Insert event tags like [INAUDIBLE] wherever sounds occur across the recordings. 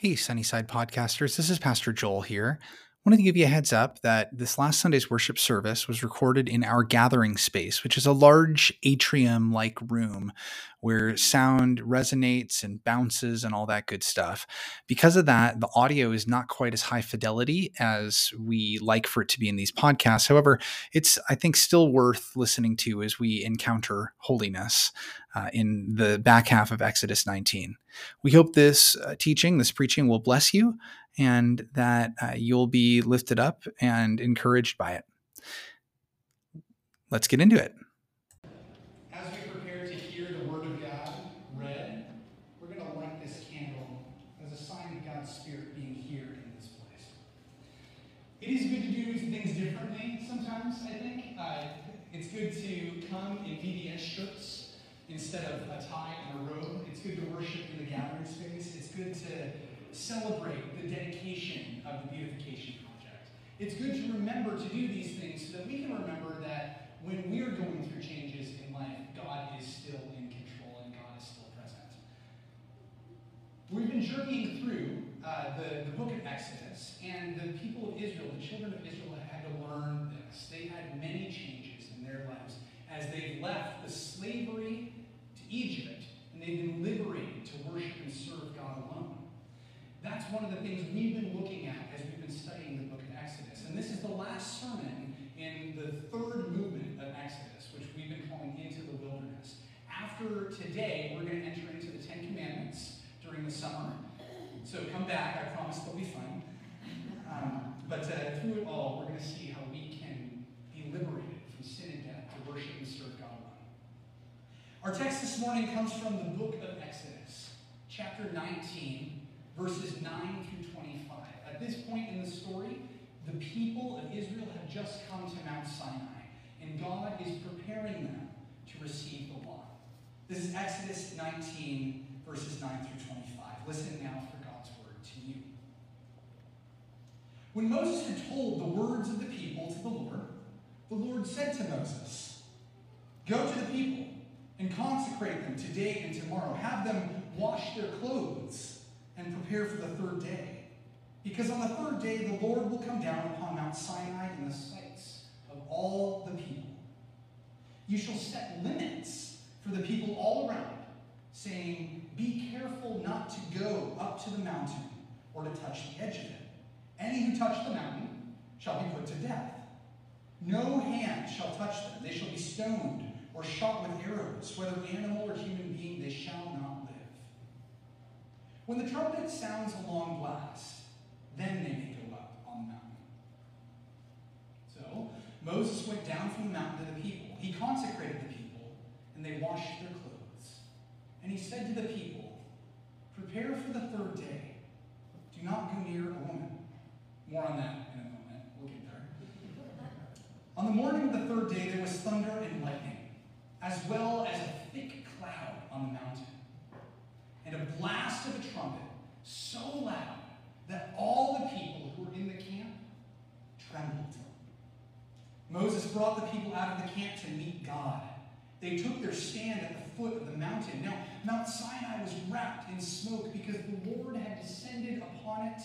Hey, Sunnyside podcasters, this is Pastor Joel here. Wanted to give you a heads up that this last Sunday's worship service was recorded in our gathering space, which is a large atrium like room where sound resonates and bounces and all that good stuff. Because of that, the audio is not quite as high fidelity as we like for it to be in these podcasts. However, it's, I think, still worth listening to as we encounter holiness uh, in the back half of Exodus 19. We hope this uh, teaching, this preaching will bless you and that uh, you'll be lifted up and encouraged by it. Let's get into it. As we prepare to hear the Word of God read, we're going to light this candle as a sign of God's Spirit being here in this place. It is good to do things differently sometimes, I think. Uh, it's good to come in VBS shirts instead of a tie and a robe. It's good to worship in the gathering space. It's good to celebrate the dedication of the beautification project. It's good to remember to do these things so that we can remember that when we're going through changes in life, God is still in control and God is still present. We've been journeying through uh, the, the book of Exodus, and the people of Israel, the children of Israel, had to learn this. They had many changes in their lives as they left the slavery Egypt, and they've been liberated to worship and serve God alone. That's one of the things we've been looking at as we've been studying the book of Exodus. And this is the last sermon in the third movement of Exodus, which we've been calling Into the Wilderness. After today, we're going to enter into the Ten Commandments during the summer. So come back, I promise they'll be fun. Um, but uh, through it all, we're going to see how we can be liberated from sin and death to worship and serve God alone. Our text this morning comes from the book of Exodus, chapter 19, verses 9 through 25. At this point in the story, the people of Israel have just come to Mount Sinai, and God is preparing them to receive the law. This is Exodus 19, verses 9 through 25. Listen now for God's word to you. When Moses had told the words of the people to the Lord, the Lord said to Moses, Go to the people and consecrate them today and tomorrow. Have them wash their clothes and prepare for the third day. Because on the third day, the Lord will come down upon Mount Sinai in the sights of all the people. You shall set limits for the people all around, saying, Be careful not to go up to the mountain or to touch the edge of it. Any who touch the mountain shall be put to death. No hand shall touch them, they shall be stoned or shot with arrows, whether animal or human being, they shall not live. When the trumpet sounds a long blast, then they may go up on the mountain. So Moses went down from the mountain to the people. He consecrated the people, and they washed their clothes. And he said to the people, Prepare for the third day. Do not go near a woman. More on that in a moment. We'll get there. On the morning of the third day, there was thunder and lightning as well as a thick cloud on the mountain, and a blast of a trumpet so loud that all the people who were in the camp trembled. Moses brought the people out of the camp to meet God. They took their stand at the foot of the mountain. Now, Mount Sinai was wrapped in smoke because the Lord had descended upon it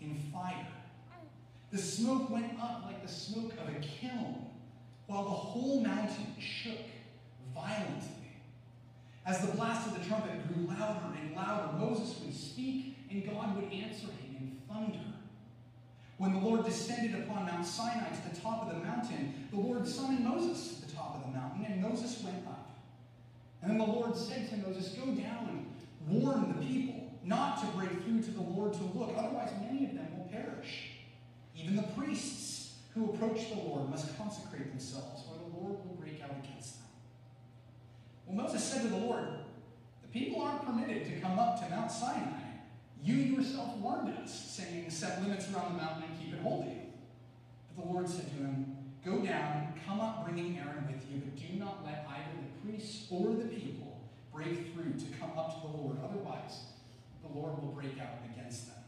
in fire. The smoke went up like the smoke of a kiln, while the whole mountain shook violently. As the blast of the trumpet grew louder and louder, Moses would speak and God would answer him in thunder. When the Lord descended upon Mount Sinai to the top of the mountain, the Lord summoned Moses top of the mountain, and Moses went up. And then the Lord said to Moses, Go down and warn the people not to break through to the Lord to look, otherwise many of them will perish. Even the priests who approach the Lord must consecrate themselves, or the Lord will break out against them. Well, Moses said to the Lord, The people aren't permitted to come up to Mount Sinai. You yourself warned us, saying, Set limits around the mountain and keep it holy. But the Lord said to him, Go down, come up bringing Aaron with you, but do not let either the priests or the people break through to come up to the Lord. Otherwise, the Lord will break out against them.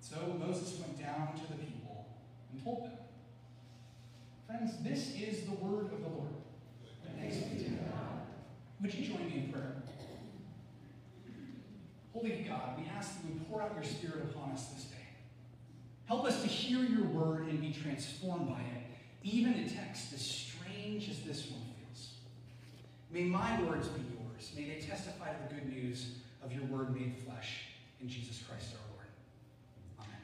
So Moses went down to the people and told them. Friends, this is the word of the Lord. Thanks be to God. Would you join me in prayer? Holy God, we ask that you pour out your Spirit upon us this day. Help us to hear your word and be transformed by it, even a text as strange as this one feels. May my words be yours. May they testify to the good news of your word made flesh in Jesus Christ our Lord. Amen.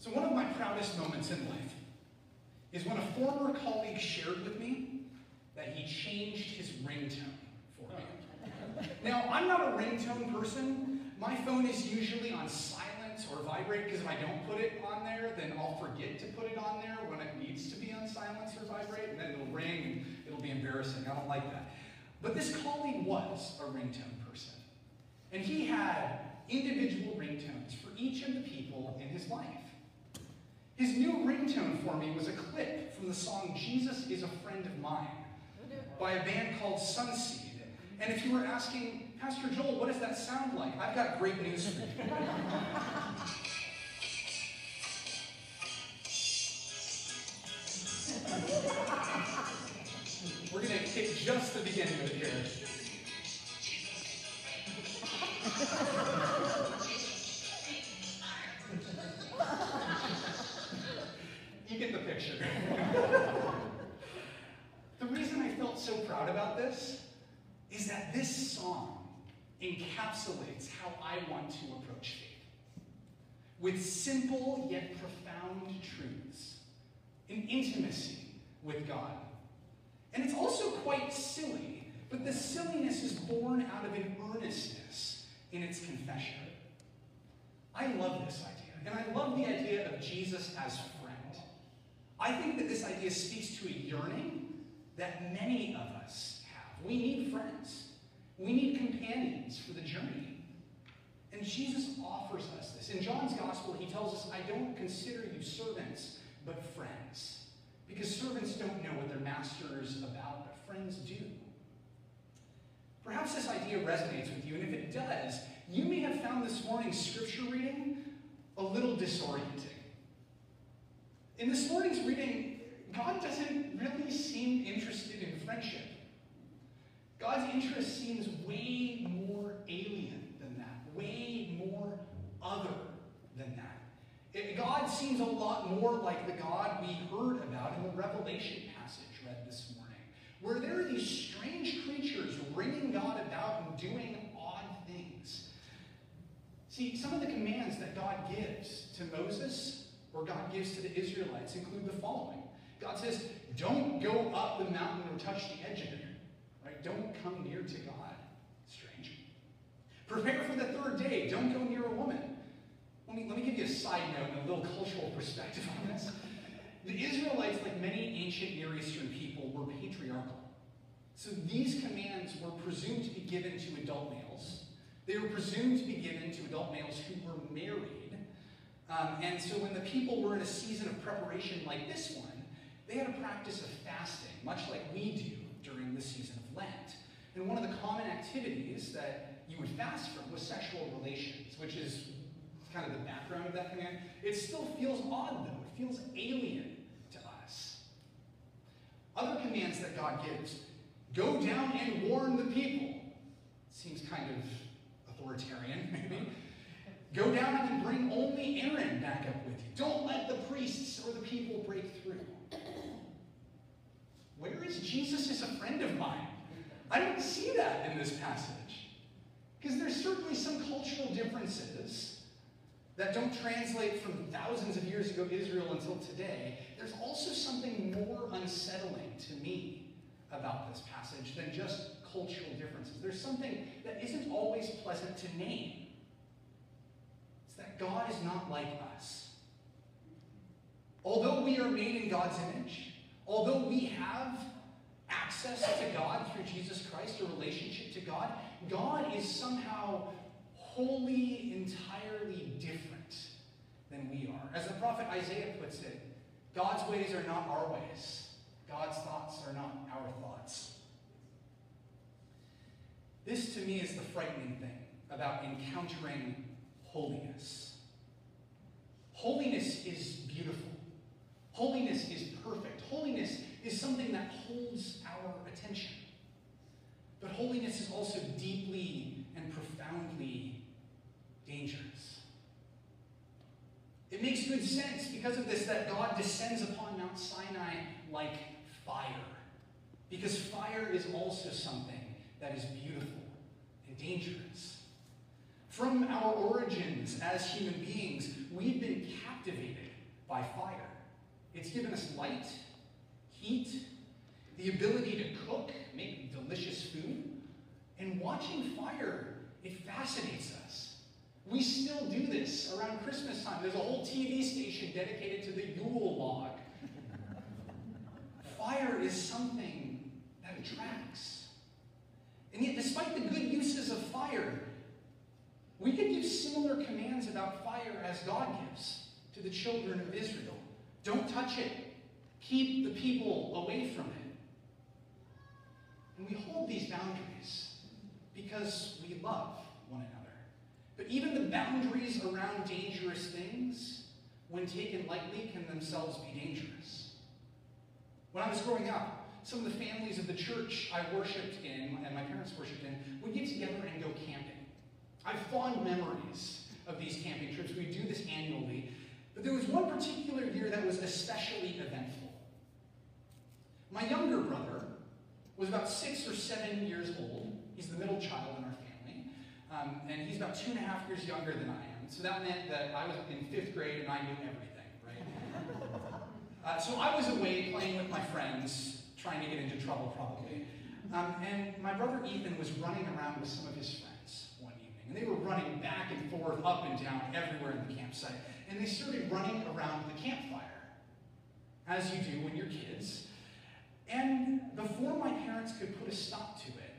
So, one of my proudest moments in life is when a former colleague shared with me that he changed his ringtone for me. Oh. Now, I'm not a ringtone person. My phone is usually on silent or vibrate because if I don't put it on there, then I'll forget to put it on there when it needs to be on silence or vibrate, and then it'll ring and it'll be embarrassing. I don't like that. But this colleague was a ringtone person. And he had individual ringtones for each of the people in his life. His new ringtone for me was a clip from the song Jesus is a Friend of Mine by a band called Sonseed. And if you were asking, Pastor Joel, what does that sound like? I've got great news for you. [LAUGHS] We're going to take just the beginning of it here. you get the picture. the reason I felt so proud about this is that this song encapsulates how I want to approach faith. With simple yet profound truths, in intimacy with God. And it's also quite silly, but the silliness is born out of an earnestness in its confession. I love this idea, and I love the idea of Jesus as friend. I think that this idea speaks to a yearning that many of us have. We need friends. We need companions for the journey. And Jesus offers us this. In John's gospel, he tells us, I don't consider you servants, but friends. Because servants don't know what their master is about, but friends do. Perhaps this idea resonates with you, and if it does, you may have found this morning's scripture reading a little disorienting. In this morning's reading, God doesn't really seem interested in friendship. God's interest seems way more alien than that, way more other than that. It, God seems a lot more like the God we heard about in the Revelation passage read this morning, where there are these strange creatures ringing God about and doing odd things. See, some of the commands that God gives to Moses or God gives to the Israelites include the following God says, Don't go up the mountain or touch the edge of it. Don't come near to God. stranger. Prepare for the third day. Don't go near a woman. Let me, let me give you a side note and a little cultural perspective on this. The Israelites, like many ancient Near Eastern people, were patriarchal. So these commands were presumed to be given to adult males. They were presumed to be given to adult males who were married. Um, and so when the people were in a season of preparation like this one, they had a practice of fasting, much like we do during the season of Lent. And one of the common activities that you would fast from was sexual relations, which is kind of the background of that command. It still feels odd, though. It feels alien to us. Other commands that God gives go down and warn the people. Seems kind of authoritarian, [LAUGHS] maybe. Go down and bring only Aaron back up with you. Don't let the priests or the people break through. Where is Jesus as a friend of mine? I don't see that in this passage. Because there's certainly some cultural differences that don't translate from thousands of years ago Israel until today. There's also something more unsettling to me about this passage than just cultural differences. There's something that isn't always pleasant to name. It's that God is not like us. Although we are made in God's image, Although we have access to God through Jesus Christ, a relationship to God, God is somehow wholly, entirely different than we are. As the prophet Isaiah puts it, God's ways are not our ways. God's thoughts are not our thoughts. This to me is the frightening thing about encountering holiness. Holiness is beautiful. Holiness is perfect. Holiness is something that holds our attention. But holiness is also deeply and profoundly dangerous. It makes good sense because of this that God descends upon Mount Sinai like fire. Because fire is also something that is beautiful and dangerous. From our origins as human beings, we've been captivated by fire. It's given us light, heat, the ability to cook, make delicious food. And watching fire, it fascinates us. We still do this around Christmas time. There's a whole TV station dedicated to the Yule log. fire is something that attracts. And yet, despite the good uses of fire, we could give similar commands about fire as God gives to the children of Israel. Don't touch it. Keep the people away from it. And we hold these boundaries because we love one another. But even the boundaries around dangerous things, when taken lightly, can themselves be dangerous. When I was growing up, some of the families of the church I worshiped in, and my parents worshiped in, would get together and go camping. I have fond memories of these camping trips. We do this annually. But there was one particular year that was especially eventful. My younger brother was about six or seven years old. He's the middle child in our family. Um, and he's about two and a half years younger than I am. So that meant that I was in fifth grade and I knew everything, right? [LAUGHS] uh, so I was away playing with my friends, trying to get into trouble probably. Um, and my brother Ethan was running around with some of his friends one evening. And they were running back and forth, up and down, everywhere in the campsite. And they started running around the campfire, as you do when you're kids. And before my parents could put a stop to it,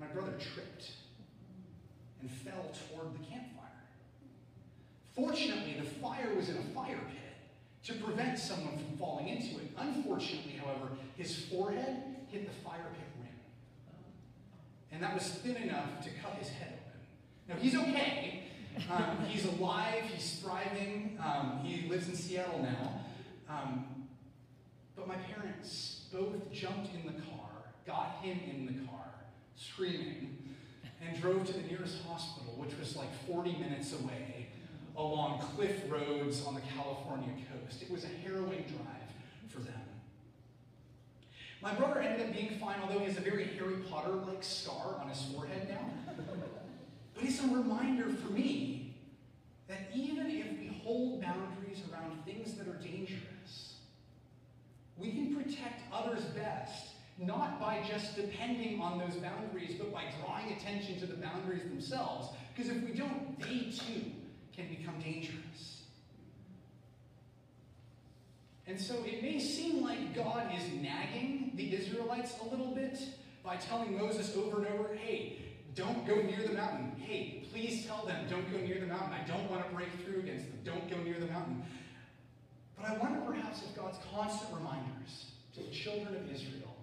my brother tripped and fell toward the campfire. Fortunately, the fire was in a fire pit to prevent someone from falling into it. Unfortunately, however, his forehead hit the fire pit rim. And that was thin enough to cut his head open. Now, he's okay. Um, he's alive. He's thriving. Um, he lives in Seattle now. Um, but my parents both jumped in the car, got him in the car, screaming, and drove to the nearest hospital, which was like 40 minutes away, along cliff roads on the California coast. It was a harrowing drive for them. My brother ended up being fine, although he has a very Harry Potter like scar on his forehead now. But it's a reminder for me that even if we hold boundaries around things that are dangerous, we can protect others best, not by just depending on those boundaries, but by drawing attention to the boundaries themselves. Because if we don't, they too can become dangerous. And so it may seem like God is nagging the Israelites a little bit by telling Moses over and over, hey, don't go near the mountain. Hey, please tell them, don't go near the mountain. I don't want to break through against them. Don't go near the mountain. But I wonder perhaps if God's constant reminders to the children of Israel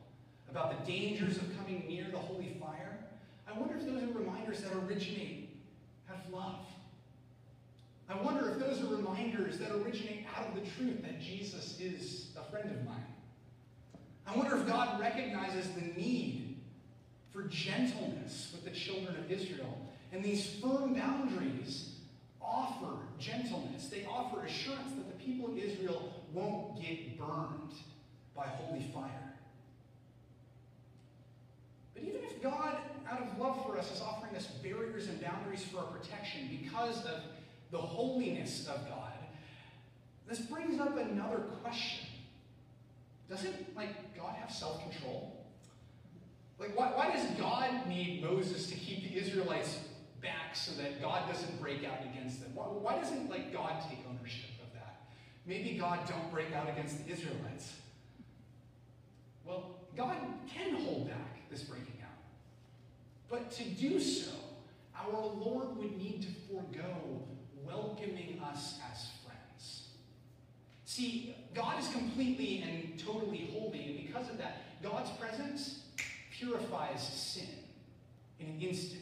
about the dangers of coming near the holy fire, I wonder if those are reminders that originate out of love. I wonder if those are reminders that originate out of the truth that Jesus is a friend of mine. I wonder if God recognizes the need for gentleness with the children of Israel and these firm boundaries offer gentleness. They offer assurance that the people of Israel won't get burned by holy fire. But even if God, out of love for us, is offering us barriers and boundaries for our protection because of the holiness of God, this brings up another question. Doesn't like God have self-control? Like why, why does God need Moses to keep the Israelites back so that God doesn't break out against them? Why, why doesn't like God take ownership of that? Maybe God don't break out against the Israelites. Well, God can hold back this breaking out. But to do so, our Lord would need to forego welcoming us as friends. See, God is completely and totally holy, and because of that, God's presence purifies sin in an instant.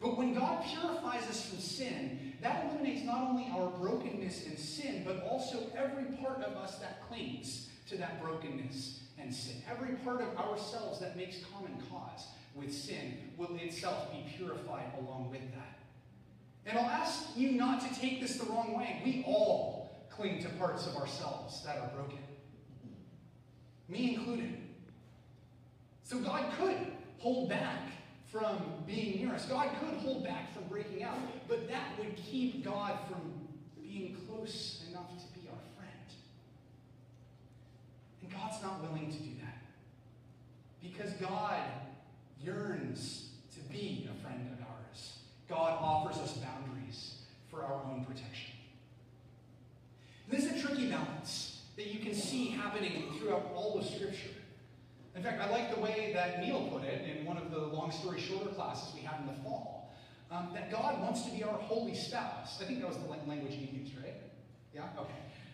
But when God purifies us from sin, that eliminates not only our brokenness and sin, but also every part of us that clings to that brokenness and sin. Every part of ourselves that makes common cause. with sin will itself be purified along with that. And I'll ask you not to take this the wrong way. We all cling to parts of ourselves that are broken, me included. So God could hold back from being near us. God could hold back from breaking out, but that would keep God from being close enough to be our friend. And God's not willing to do that. Because God yearns to be a friend of ours. God offers us boundaries for our own protection. This is a tricky balance that you can see happening throughout all of Scripture. In fact, I like the way that Neil put it in one of the long story shorter classes we had in the fall. Um, that God wants to be our holy spouse. I think that was the language he used, right? Yeah? Okay.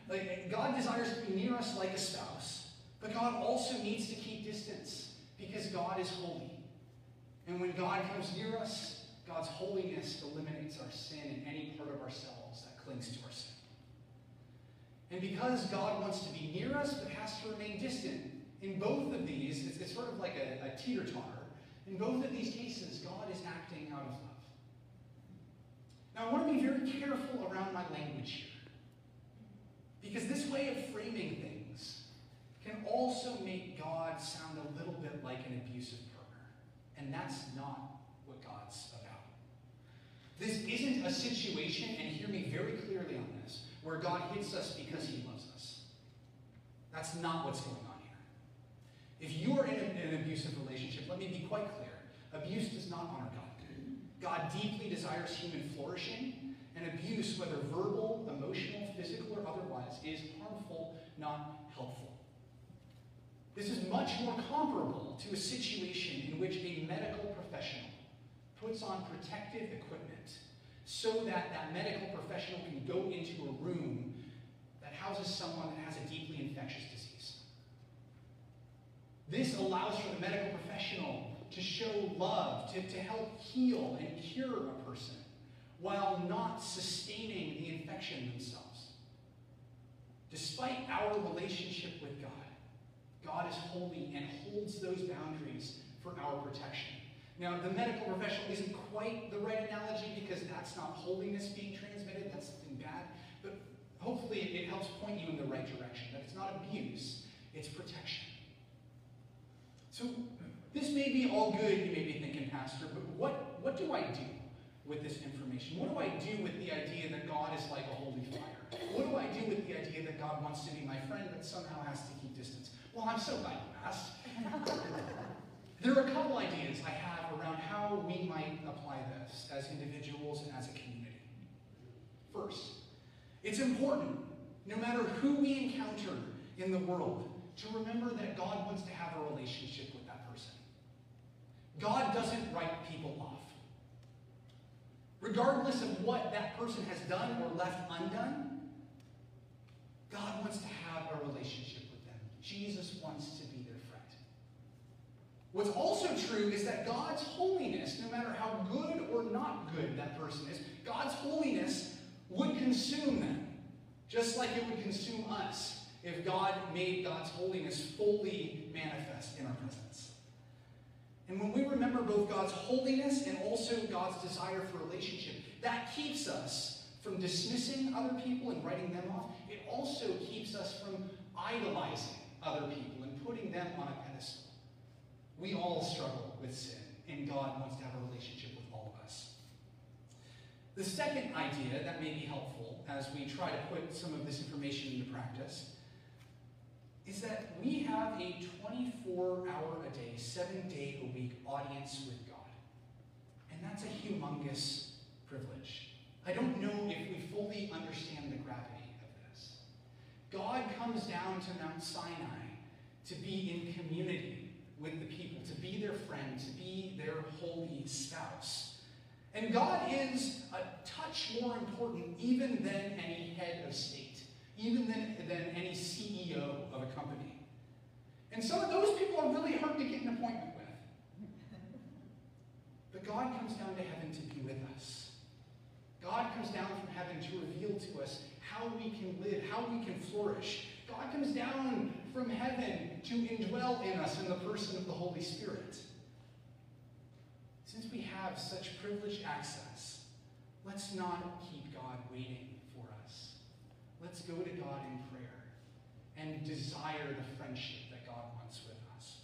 Like, God desires to be near us like a spouse, but God also needs to keep distance because God is holy. And when God comes near us, God's holiness eliminates our sin and any part of ourselves that clings to our sin. And because God wants to be near us but has to remain distant, in both of these, it's, it's sort of like a, a teeter-totter. In both of these cases, God is acting out of love. Now, I want to be very careful around my language here. Because this way of framing things can also make God sound a little bit like an abusive partner. And that's not what God's about. This isn't a situation, and hear me very clearly on this, where God hits us because he loves us. That's not what's going on. If you are in, a, in an abusive relationship, let me be quite clear. Abuse does not honor God. God deeply desires human flourishing, and abuse, whether verbal, emotional, physical, or otherwise, is harmful, not helpful. This is much more comparable to a situation in which a medical professional puts on protective equipment so that that medical professional can go into a room that houses someone that has a deeply infectious disease. This medical professional to show love, to, to help heal and cure a person while not sustaining the infection themselves. Despite our relationship with God, God is holy and holds those boundaries for our protection. Now, the medical professional isn't quite the right analogy because that's not holiness being transmitted, that's something bad. But hopefully it helps point you in the right direction. That it's not abuse, it's protection. So this may be all good, you may be thinking, Pastor, but what, what do I do with this information? What do I do with the idea that God is like a holy fire? What do I do with the idea that God wants to be my friend but somehow has to keep distance? Well, I'm so glad you asked. [LAUGHS] there are a couple ideas I have around how we might apply this as individuals and as a community. First, it's important, no matter who we encounter in the world, to remember that God wants to have a relationship with that person. God doesn't write people off. Regardless of what that person has done or left undone, God wants to have a relationship with them. Jesus wants to be their friend. What's also true is that God's holiness, no matter how good or not good that person is, God's holiness would consume them, just like it would consume us if God made God's holiness fully manifest in our presence. And when we remember both God's holiness and also God's desire for relationship, that keeps us from dismissing other people and writing them off. It also keeps us from idolizing other people and putting them on a pedestal. We all struggle with sin, and God wants to have a relationship with all of us. The second idea that may be helpful as we try to put some of this information into practice is that we have a 24 hour a day, seven day a week audience with God. And that's a humongous privilege. I don't know if we fully understand the gravity of this. God comes down to Mount Sinai to be in community with the people, to be their friend, to be their holy spouse. And God is a touch more important even than any head of state, even than, than any CEO of a company. And some of those people are really hard to get an appointment with. But God comes down to heaven to be with us. God comes down from heaven to reveal to us how we can live, how we can flourish. God comes down from heaven to indwell in us in the person of the Holy Spirit. since we have such privileged access, let's not keep God waiting for us. Let's go to God in prayer and desire the friendship that God wants with us.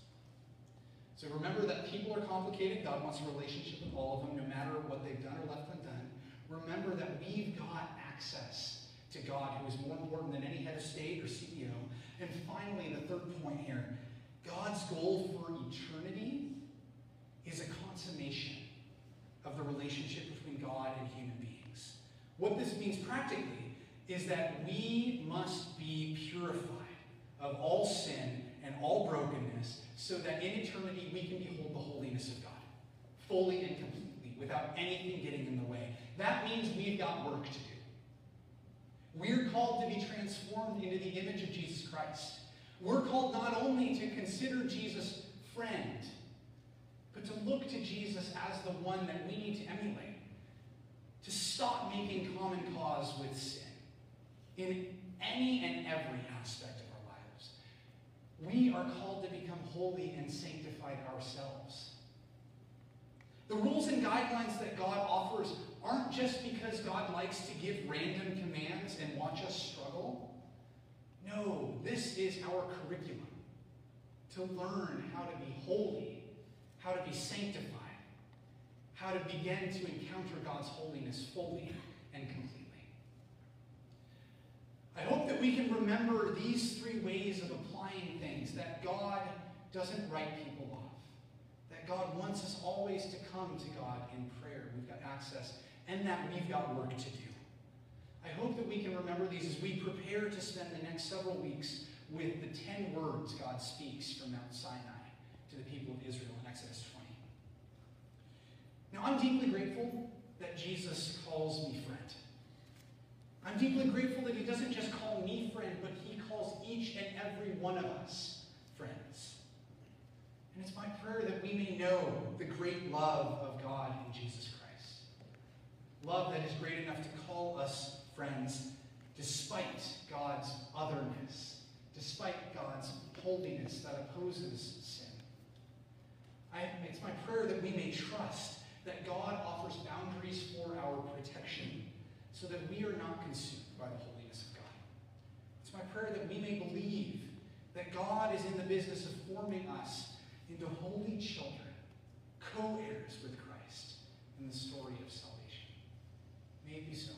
So remember that people are complicated. God wants a relationship with all of them, no matter what they've done or left undone. Remember that we've got access to God who is more important than any head of state or CEO. And finally, the third point here God's goal for eternity is a consummation of the relationship between God and human beings. What this means practically is that we must be purified of all sin and all brokenness so that in eternity we can behold the holiness of God fully and completely without anything getting in the way. That means we've got work to do. We're called to be transformed into the image of Jesus Christ. We're called not only to consider Jesus friend, but to look to Jesus as the one that we need to emulate. To stop making common cause with sin in any and every aspect of our lives. We are called to become holy and sanctified ourselves. The rules and guidelines that God offers aren't just because God likes to give random commands and watch us struggle. No, this is our curriculum to learn how to be holy, how to be sanctified, how to begin to encounter God's holiness fully and completely. We can remember these three ways of applying things that God doesn't write people off, that God wants us always to come to God in prayer. We've got access and that we've got work to do. I hope that we can remember these as we prepare to spend the next several weeks with the ten words God speaks from Mount Sinai to the people of Israel in Exodus 20. Now, I'm deeply grateful that Jesus calls me friend. I'm deeply grateful that he doesn't just call me friend, but he calls each and every one of us friends. And it's my prayer that we may know the great love of God in Jesus Christ. Love that is great enough to call us friends despite God's otherness, despite God's holiness that opposes sin. I, it's my prayer that we may trust that God offers boundaries for our protection so that we are not consumed by the holiness of God. It's my prayer that we may believe that God is in the business of forming us into holy children, co heirs with Christ in the story of salvation. May it be so.